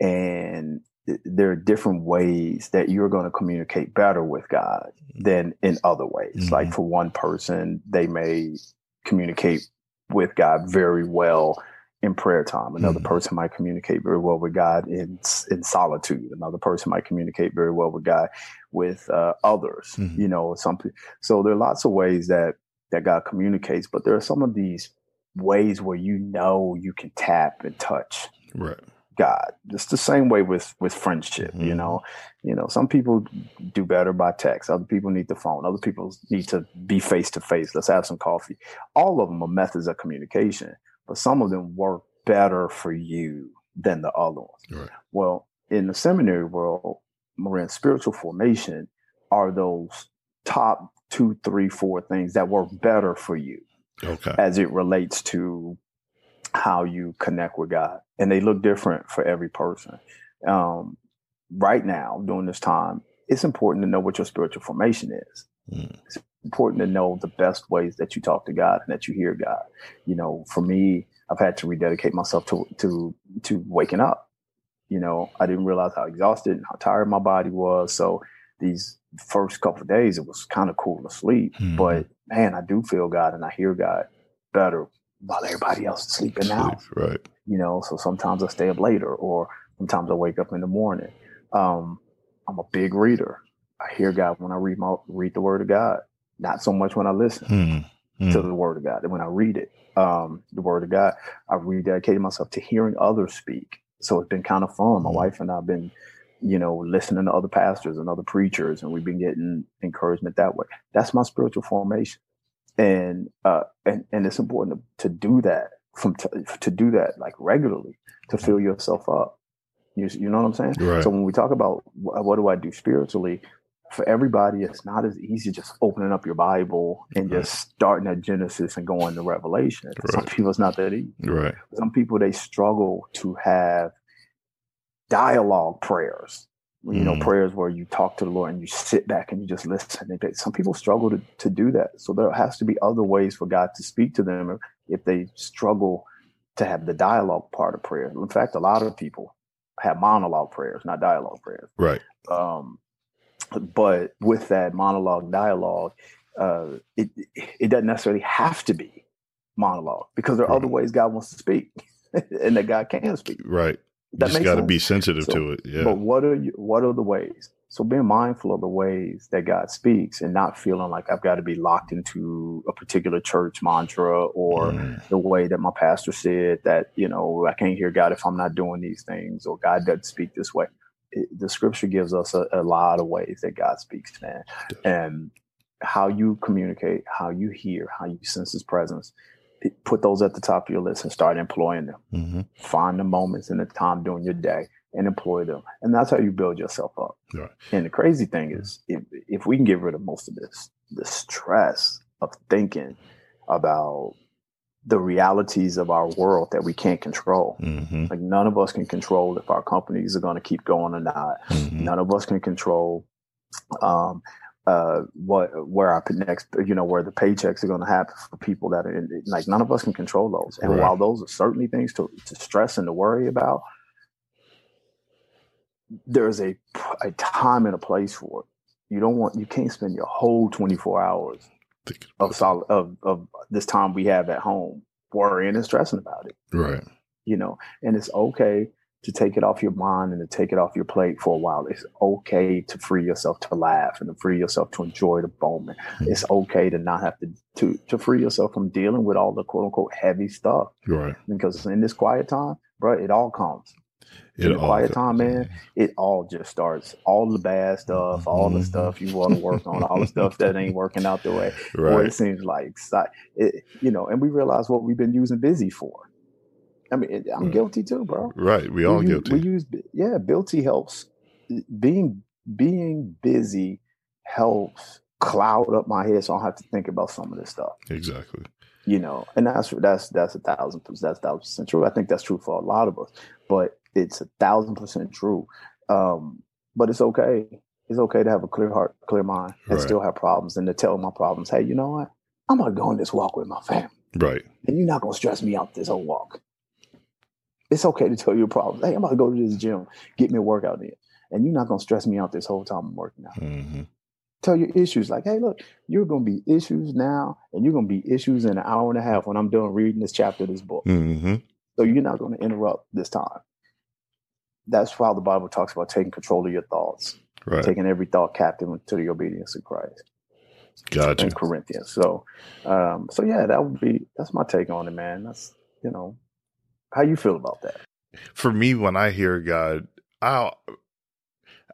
And there are different ways that you're going to communicate better with God than in other ways. Mm-hmm. Like for one person, they may communicate with God very well in prayer time. Another mm-hmm. person might communicate very well with God in in solitude. Another person might communicate very well with God with uh, others. Mm-hmm. You know, something. So there are lots of ways that that God communicates, but there are some of these ways where you know you can tap and touch right. God. It's the same way with with friendship mm-hmm. you know? You know some people do better by text. Other people need the phone. Other people need to be face to face let's have some coffee. All of them are methods of communication but some of them work better for you than the other ones. Right. well in the seminary world Marin, spiritual formation are those top two three four things that work better for you okay. as it relates to how you connect with God. And they look different for every person. Um, right now, during this time, it's important to know what your spiritual formation is. Mm. It's important to know the best ways that you talk to God and that you hear God. You know, for me, I've had to rededicate myself to to to waking up. You know, I didn't realize how exhausted and how tired my body was. So these first couple of days, it was kind of cool to sleep. Mm. But man, I do feel God and I hear God better while everybody else is sleeping out, Right. You know, so sometimes I stay up later, or sometimes I wake up in the morning. Um, I'm a big reader. I hear God when I read my read the Word of God. Not so much when I listen Hmm. to Hmm. the Word of God. And when I read it, um, the Word of God, I rededicated myself to hearing others speak. So it's been kind of fun. My Mhm. wife and I've been, you know, listening to other pastors and other preachers, and we've been getting encouragement that way. That's my spiritual formation, and uh, and and it's important to, to do that from t- to do that like regularly to fill yourself up. You you know what I'm saying? Right. So when we talk about wh- what do I do spiritually, for everybody, it's not as easy just opening up your Bible and Right. just starting at Genesis and going to Revelation. For Some people, it's not that easy. Right. Some people they struggle to have dialogue prayers. You know, Mm. prayers where you talk to the Lord and you sit back and you just listen. Some people struggle to, to do that. So there has to be other ways for God to speak to them if they struggle to have the dialogue part of prayer. In fact, a lot of people have monologue prayers, not dialogue prayers. Right. Um, but with that monologue dialogue, uh, it it doesn't necessarily have to be monologue because there are other ways God wants to speak, and that God can speak. Right. That Just got to be sensitive So- to it. Yeah. But what are you, what are the ways? So being mindful of the ways that God speaks and not feeling like I've got to be locked into a particular church mantra or Mm. the way that my pastor said that you know I can't hear God if I'm not doing these things or God doesn't speak this way. It, the scripture gives us a, a lot of ways that God speaks, man, and how you communicate, how you hear, how you sense His presence. Put those at the top of your list and start employing them. hmm Find the moments and the time during your day and employ them, and that's how you build yourself up. Right. And the crazy thing is, if if we can get rid of most of this, the stress of thinking about the realities of our world that we can't control. hmm Like none of us can control if our companies are going to keep going or not. hmm None of us can control um, uh, what where our next, you know, where the paychecks are going to happen for people that are in, like none of us can control those. And Right. while those are certainly things to, to stress and to worry about, there's a a time and a place for it. You don't want you can't spend your whole 24 hours of solid of of this time we have at home worrying and stressing about it Right. you know and it's okay to take it off your mind and to take it off your plate for a while it's okay to free yourself to laugh and to free yourself to enjoy the moment Mhm. it's okay to not have to to to free yourself from dealing with all the quote unquote heavy stuff Right. because in this quiet time bro it all comes It the all quiet time, man, it all just starts all the bad stuff all the Mhm. stuff you want to work on all the stuff that ain't working out the way Boy, Right. it seems like it, you know, and we realize what we've been using busy for. I mean, I'm Mm. guilty too, bro. Right. We all use, guilty. We use, yeah, guilty helps. Being being busy helps cloud up my head, so I don't have to think about some of this stuff. exactly. You know, and that's that's that's a thousand percent that's a thousand percent true. I think that's true for a lot of us, but it's a thousand percent true. Um, but it's okay. It's okay to have a clear heart, clear mind, and Right. still have problems, and to tell my problems, hey, you know what? I'm gonna go on this walk with my family, Right. and you're not gonna stress me out this whole walk. It's okay to tell you your problems. Hey, I'm about to go to this gym, get me a workout in, and you're not gonna stress me out this whole time I'm working out. Mm-hmm. Tell your issues like, hey, look, you're gonna be issues now, and you're gonna be issues in an hour and a half when I'm done reading this chapter of this book. hmm So you're not going to interrupt this time. That's why the Bible talks about taking control of your thoughts, Right. taking every thought captive to the obedience of Christ Gotcha. in Corinthians. So, um, so yeah, that would be that's my take on it, man. That's you know, how you feel about that? For me, when I hear God, I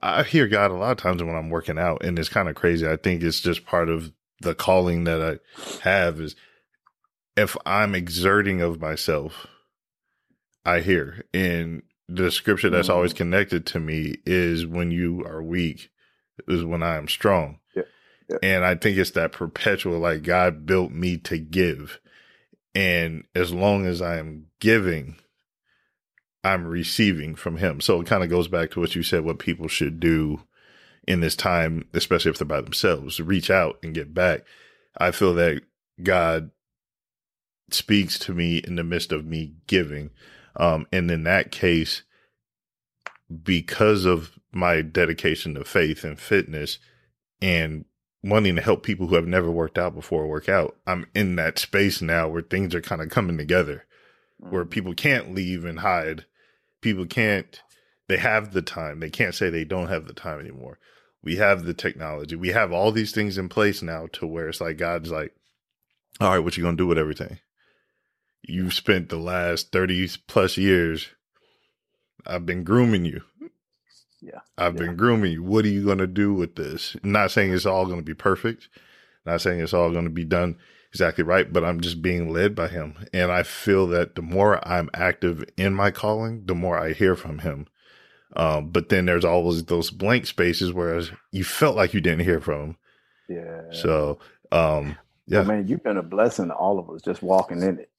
I hear God a lot of times when I'm working out, and it's kind of crazy. I think it's just part of the calling that I have is if I'm exerting of myself, I hear. And the scripture that's Mhm. always connected to me is when you are weak, is when I am strong. Yeah. Yeah. And I think it's that perpetual, like God built me to give. And as long as I am giving, I'm receiving from him. So it kind of goes back to what you said, what people should do in this time, especially if they're by themselves, reach out and get back. I feel that God speaks to me in the midst of me giving. Um, and in that case, because of my dedication to faith and fitness and wanting to help people who have never worked out before work out. I'm in that space now where things are kind of coming together, where Mm-hmm. people can't leave and hide. People can't, they have the time. They can't say they don't have the time anymore. We have the technology. We have all these things in place now to where it's like God's like, all right, what you going to do with everything? You've spent the last 30 plus years. I've been grooming you. Yeah. I've Yeah. been grooming you. What are you going to do with this? Not saying it's all going to be perfect. Not saying it's all going to be done exactly right, but I'm just being led by him. And I feel that the more I'm active in my calling, the more I hear from him. Um, but then there's always those blank spaces where you felt like you didn't hear from him. Yeah. So, um, yeah, Well, man, you've been a blessing to all of us just walking in it.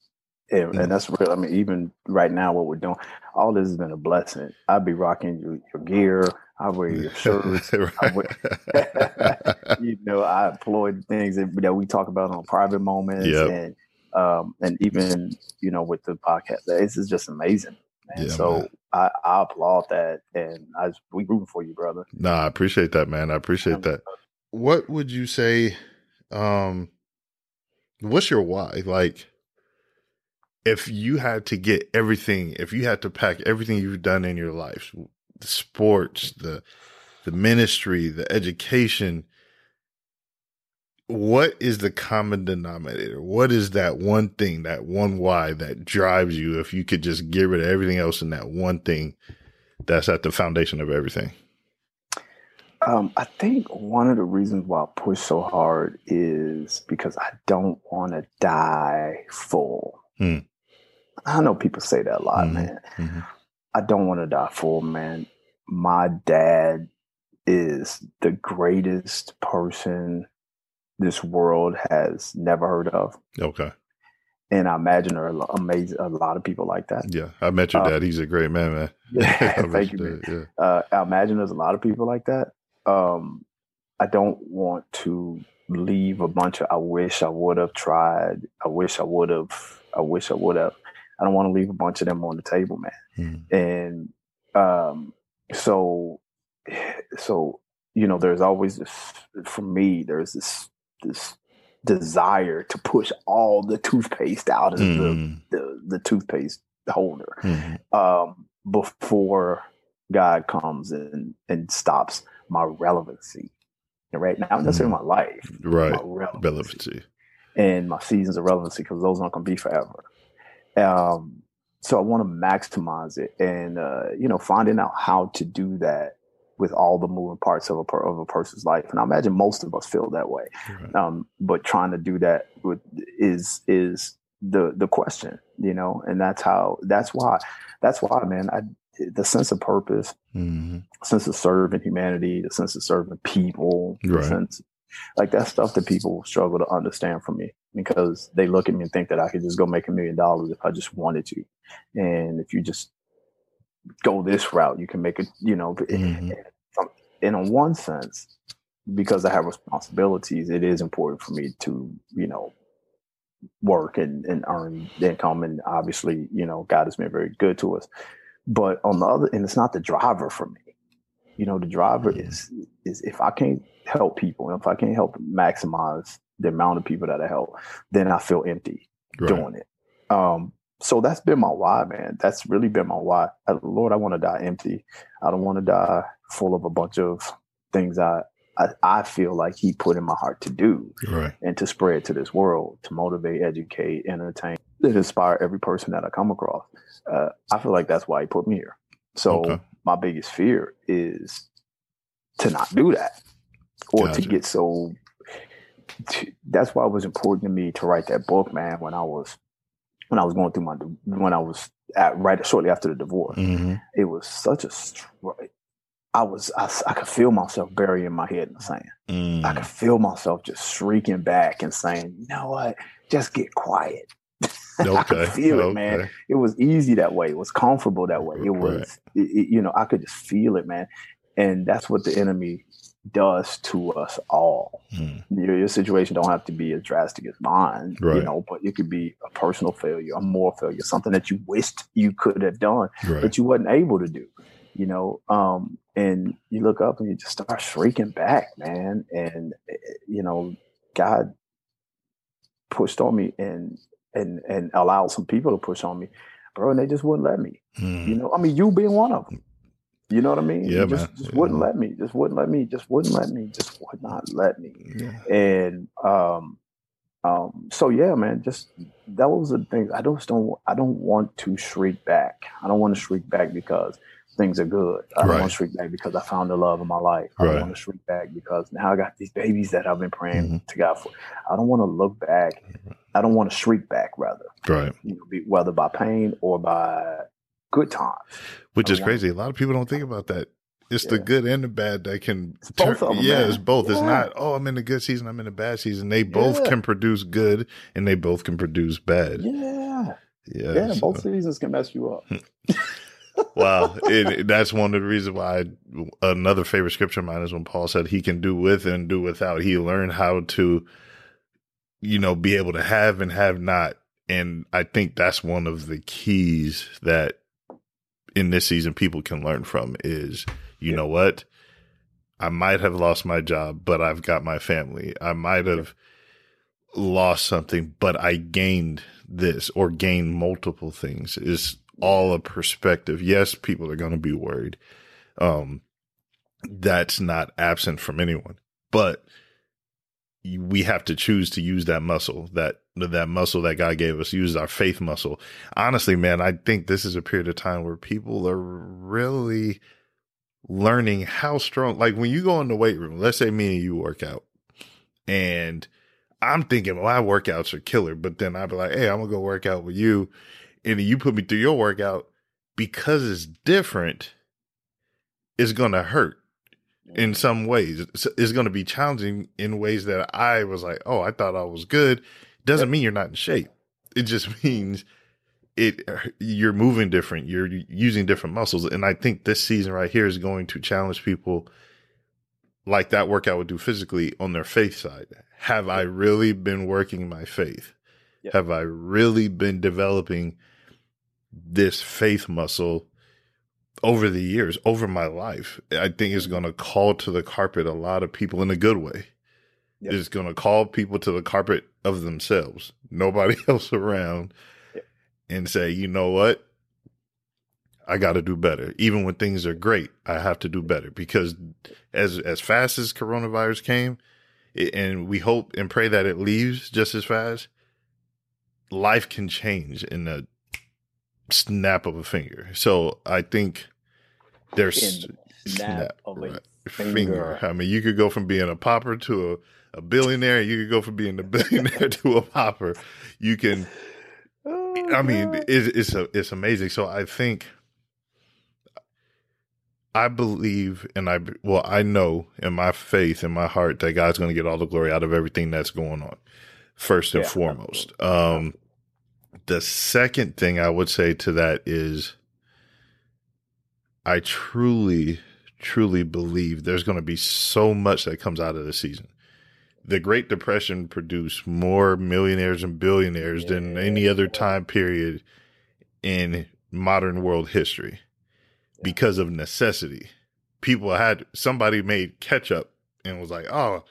And, Mm. and that's real. I mean, even right now, what we're doing, all this has been a blessing. I'd be rocking your, your gear. I wear your shirts. Wear- you know, I employ the things that, that we talk about on private moments, Yep. and um, and even you know with the podcast, this is just amazing. Man. Yeah, so man. I, I applaud that, and I we rooting for you, brother. Nah, I appreciate that, man. I appreciate that. What would you say? Um, what's your why? Like, if you had to get everything, if you had to pack everything you've done in your life, the sports, the the ministry, the education, what is the common denominator? What is that one thing, that one why that drives you? If you could just get rid of everything else and that one thing that's at the foundation of everything. Um, I think one of the reasons why I push so hard is because I don't want to die full. Hmm. I know people say that a lot, Mhm, man. mhm. I don't want to die full, man. My dad is the greatest person this world has never heard of. Okay. And I imagine there are a amazing, a lot of people like that. Yeah. I met your Uh, dad. He's a great man, man. Yeah, thank you, dad, Yeah. uh, I imagine there's a lot of people like that. Um, I don't want to leave a bunch of I wish I would have tried. I wish I would have. I wish I would have. I don't want to leave a bunch of them on the table, man. Mhm. And um, so, so you know, there's always this for me. There's this this desire to push all the toothpaste out of Mhm. the, the the toothpaste holder Mhm. um, before God comes and and stops my relevancy. Right now, not necessarily my life, Right. my relevancy, Relevancy. and my seasons of relevancy because those aren't going to be forever. Um, so I want to maximize it, and uh, you know, finding out how to do that with all the moving parts of a per, of a person's life, and I imagine most of us feel that way. Right. Um, but trying to do that with is is the the question, you know, and that's how that's why that's why, man. I the sense of purpose, Mhm. sense of serving humanity, the sense of serving people, the Right. sense like that stuff that people struggle to understand from me because they look at me and think that I could just go make a million dollars if I just wanted to, and if you just go this route, you can make it. You know, Mhm. and in one sense, because I have responsibilities, it is important for me to, you know, work and, and earn income. And obviously, you know, God has been very good to us. But on the other, and it's not the driver for me. You know, the driver is is if I can't help people, if I can't help maximize the amount of people that I help, then I feel empty Right. doing it. Um, so that's been my why, man. That's really been my why. Lord, I want to die empty. I don't want to die full of a bunch of things I, I I feel like He put in my heart to do Right. and to spread to this world, to motivate, educate, entertain, and inspire every person that I come across. Uh, I feel like that's why He put me here. So Okay. my biggest fear is to not do that, or Gotcha. to get so. That's why it was important to me to write that book, man. When I was when I was going through my when I was at right shortly after the divorce, Mhm. it was such a. I was I, I could feel myself burying my head in the sand. I Mm. could feel myself just shrieking back and saying, "You know what? Just get quiet." I could feel it, man. It was easy that way. It was comfortable that way. It Right. was, it- it- you know, I could just feel it, man. And that's what the enemy does to us all. Mm. Your, your situation don't have to be as drastic as mine, you know, but it could be a personal failure, a moral failure, something that you wished you could have done Right. but you wasn't able to do you know um and you look up and you just start shrieking back, man. And you know, God pushed on me and and and allowed some people to push on me, bro, and they just wouldn't let me. Mm. You know, I mean, you being one of them. You know what I mean? Yeah, just, man. just yeah. wouldn't let me. Just wouldn't let me. Just wouldn't let me. Just would not let me. Yeah. And um, um, so yeah, man. Just those are the things. I just don't. I don't want to shriek back. I don't want to shriek back because things are good. I don't right. want to shrink back because I found the love of my life. I don't want to shriek back because now I got these babies that I've been praying mm-hmm. to God for. I don't want to look back. I don't want to shriek back, rather. Right. You know, be, whether by pain or by good times. Which is crazy. A lot of people don't think about that. It's yeah. the good and the bad that can it's both turn, of them. Yeah, man. it's both. Yeah. It's not, oh, I'm in the good season, I'm in the bad season. They both Yeah. can produce good and they both can produce bad. Yeah. Yeah. Yeah. so- Both seasons can mess you up. Hmm. wow. It, that's one of the reasons why I, another favorite scripture of mine is when Paul said he can do with and do without. He learned how to, you know, be able to have and have not. And I think that's one of the keys that in this season people can learn from is, you Yeah. know what? I might have lost my job, but I've got my family. I might have lost something, but I gained this or gained multiple things. Is all a perspective. Yes, people are going to be worried. Um, that's not absent from anyone, but we have to choose to use that muscle, that that muscle that God gave us, use our faith muscle. Honestly, man, I think this is a period of time where people are really learning how strong. Like when you go in the weight room, let's say me and you work out, and I'm thinking, my workouts are killer, but then I'd be like, hey, I'm gonna go work out with you, and you put me through your workout because it's different. It's gonna hurt in some ways. It's, going to be challenging in ways that I was like, oh, I thought I was good. Doesn't mean you're not in shape. It just means it you're moving different. You're using different muscles, and I think this season right here is going to challenge people like that workout would do physically on their faith side. Have I really been working my faith? Yeah. Have I really been developing this faith muscle over the years, over my life, I think it's going to call to the carpet a lot of people in a good way. Yep. It's going to call people to the carpet of themselves, nobody else around, Yep. and say, you know what? I got to do better. Even when things are great, I have to do better because as as fast as coronavirus came, it, and we hope and pray that it leaves just as fast, life can change in a snap of a finger. So I think there's snap of a right, finger. I mean, you could go from being a popper to a, a billionaire. You could go from being a billionaire to a popper. You can. Oh, I mean, it, it's a, it's amazing. So I think. I believe and I well I know in my faith in my heart that God's going to get all the glory out of everything that's going on first and Yeah, foremost. Um the second thing I would say to that is I truly truly believe there's going to be so much that comes out of this season. The Great Depression produced more millionaires and billionaires than any other time period in modern world history because of necessity. People had somebody made ketchup and was like, "Oh,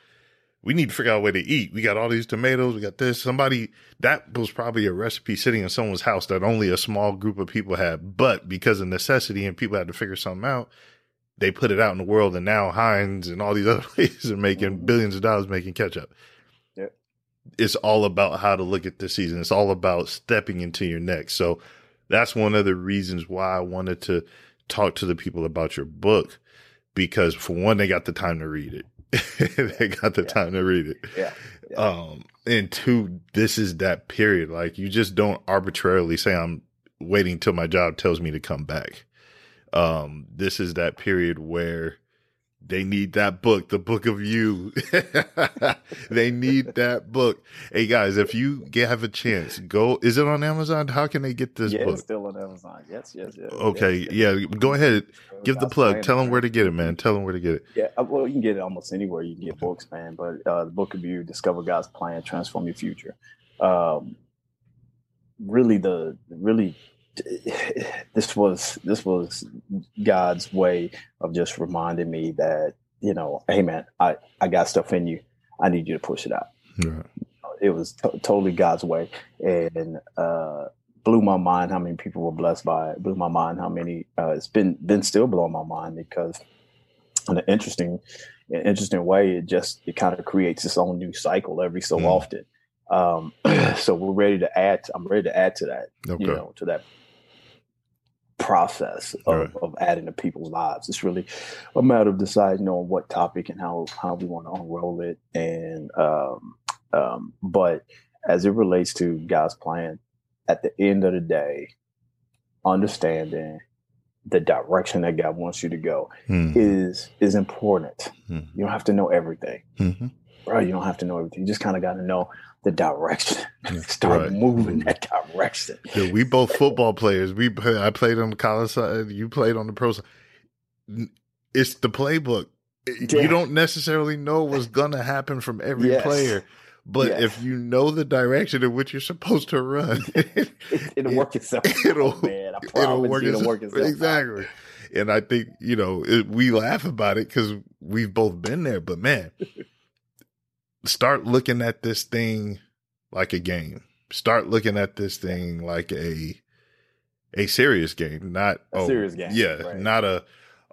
we need to figure out a way to eat. We got all these tomatoes, we got this." Somebody that was probably a recipe sitting in someone's house that only a small group of people had, but because of necessity and people had to figure something out, they put it out in the world and now Heinz and all these other places are making mm-hmm. billions of dollars making ketchup. Yep. It's all about how to look at this season. It's all about stepping into your next. So that's one of the reasons why I wanted to talk to the people about your book because for one, they got the time to read it. they got the Yeah. time to read it. Yeah. Yeah. Um, and two, this is that period. Like you just don't arbitrarily say I'm waiting till my job tells me to come back. Um, this is that period where they need that book, the book of you. they need that book. Hey guys, if you get, have a chance, go. Is it on Amazon? How can they get this yeah, book? it's still on Amazon. Yes, yes, yes. Okay, yes, yeah. Go ahead. Give the plug. Tell them where to get it, man. Tell them where to get it. Yeah, uh, well, you can get it almost anywhere. You can get books, man. But uh, the book of you, discover God's plan, transform your future. Um, really, the really this was this was God's way of just reminding me that you know, hey man, I I got stuff in you. I need you to push it out. Right. It was t- totally God's way, and uh, blew my mind how many people were blessed by it. Blew my mind how many. Uh, it's been been still blowing my mind because in an interesting, interesting way, it just it kind of creates its own new cycle every so mm. often. Um, so we're ready to add. I'm ready to add to that. Okay. You know, to that process of, right. of adding to people's lives. It's really a matter of deciding on what topic and how how we want to unroll it. And um, um, but as it relates to God's plan, at the end of the day, understanding the direction that God wants you to go mm. is is important. Mm. You don't have to know everything, mm-hmm. bro. You don't have to know everything. You just kind of got to know the direction. Start right. moving mm-hmm. that direction. Yeah, we both football players. We I played on the college side. You played on the pro side. It's the playbook. Yeah. You don't necessarily know what's gonna happen from every yes. player. But yes. if you know the direction in which you're supposed to run, it, will work itself. It'll, oh, man, it'll work, it'll work itself. Exactly. And I think, you know, it, we laugh about it because we've both been there. But man, start looking at this thing like a game. Start looking at this thing like a a serious game, not a oh, serious game. Yeah, right. not a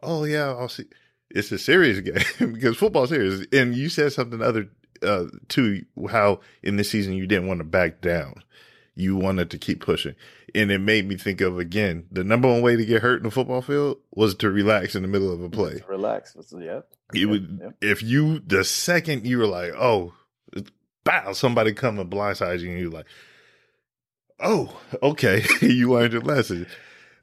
oh yeah, I'll see. It's a serious game because football serious. And you said something other uh too how in this season you didn't want to back down. You wanted to keep pushing. And it made me think of again, the number one way to get hurt in the football field was to relax in the middle of a play. Relax. Yeah. It would yep. if you the second you were like, oh, bow, somebody come and blindside you, and you're like, oh, okay, you learned your lesson.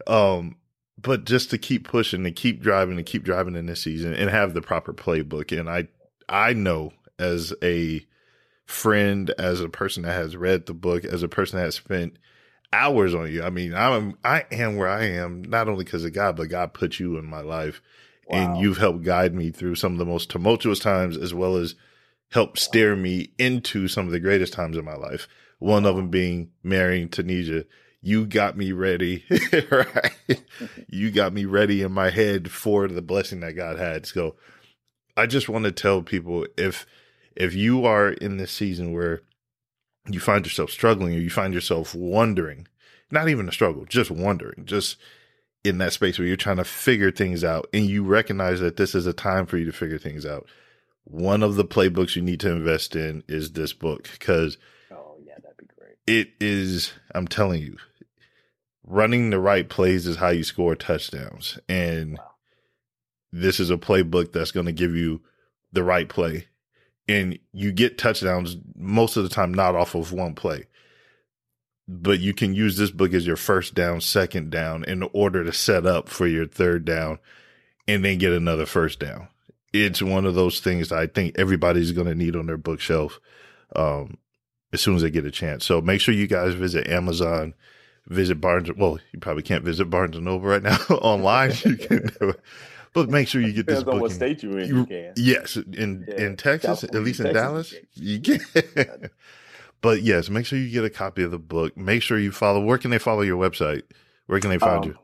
Um, but just to keep pushing and keep driving and keep driving in this season and have the proper playbook. And I, I know as a friend, as a person that has read the book, as a person that has spent hours on you. I mean, I'm, I am where I am, not only because of God, but God put you in my life wow. and you've helped guide me through some of the most tumultuous times as well as helped steer me into some of the greatest times in my life. One of them being marrying Tanisha. You got me ready, right? you got me ready in my head for the blessing that God had. So I just want to tell people if if you are in this season where you find yourself struggling or you find yourself wondering, not even a struggle, just wondering, just in that space where you're trying to figure things out and you recognize that this is a time for you to figure things out. One of the playbooks you need to invest in is this book because oh yeah that'd be great. it is i'm telling you running the right plays is how you score touchdowns and wow. this is a playbook that's going to give you the right play and you get touchdowns most of the time not off of one play but you can use this book as your first down second down in order to set up for your third down and then get another first down it's one of those things that I think everybody's going to need on their bookshelf um, as soon as they get a chance. So make sure you guys visit Amazon, visit Barnes. Well, you probably can't visit Barnes and Noble right now online. you can, but make sure you get Depends this book. On what state you in? You, can. Yes, in yeah. in Texas, at least in Texas, Dallas, you can. But yes, make sure you get a copy of the book. Make sure you follow. Where can they follow your website? Where can they find um, you?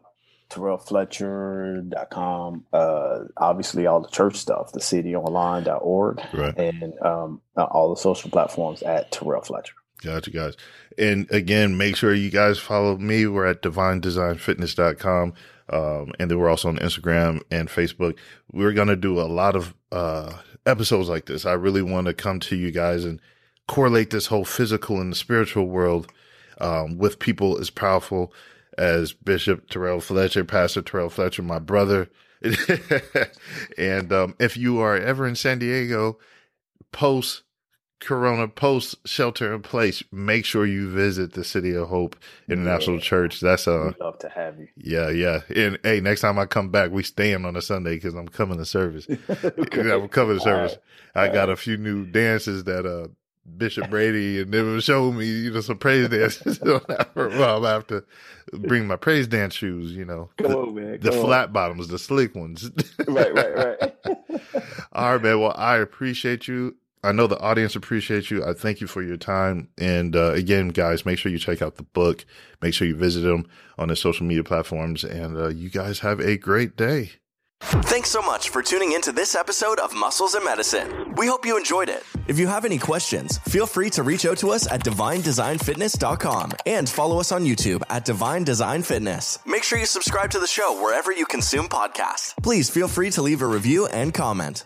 terrellfletcher.com. Uh, obviously, all the church stuff, the cityonline.org, right. and um, uh, all the social platforms at Terrell Fletcher. Gotcha, guys. And again, make sure you guys follow me. We're at divinedesignfitness.com. Um, and then we're also on Instagram and Facebook. We're going to do a lot of uh, episodes like this. I really want to come to you guys and correlate this whole physical and the spiritual world um, with people as powerful as Bishop Terrell Fletcher, Pastor Terrell Fletcher, my brother. and um, if you are ever in San Diego, post Corona, post shelter in place, make sure you visit the City of Hope International yeah. Church. That's a uh, love to have you. Yeah, yeah. And hey, next time I come back, we staying on a Sunday because I'm coming to service. okay. I'm coming to service. Right. I got a few new dances that uh Bishop Brady and never show me, you know, some praise dances. well, I'm have to bring my praise dance shoes, you know. Come the, on, man. the flat bottoms, the slick ones. right, right, right. All right, man. Well, I appreciate you. I know the audience appreciates you. I thank you for your time. And uh, again, guys, make sure you check out the book. Make sure you visit them on the social media platforms. And uh, you guys have a great day. Thanks so much for tuning into this episode of Muscles and Medicine. We hope you enjoyed it. If you have any questions, feel free to reach out to us at divinedesignfitness.com and follow us on YouTube at Divine Design Fitness. Make sure you subscribe to the show wherever you consume podcasts. Please feel free to leave a review and comment.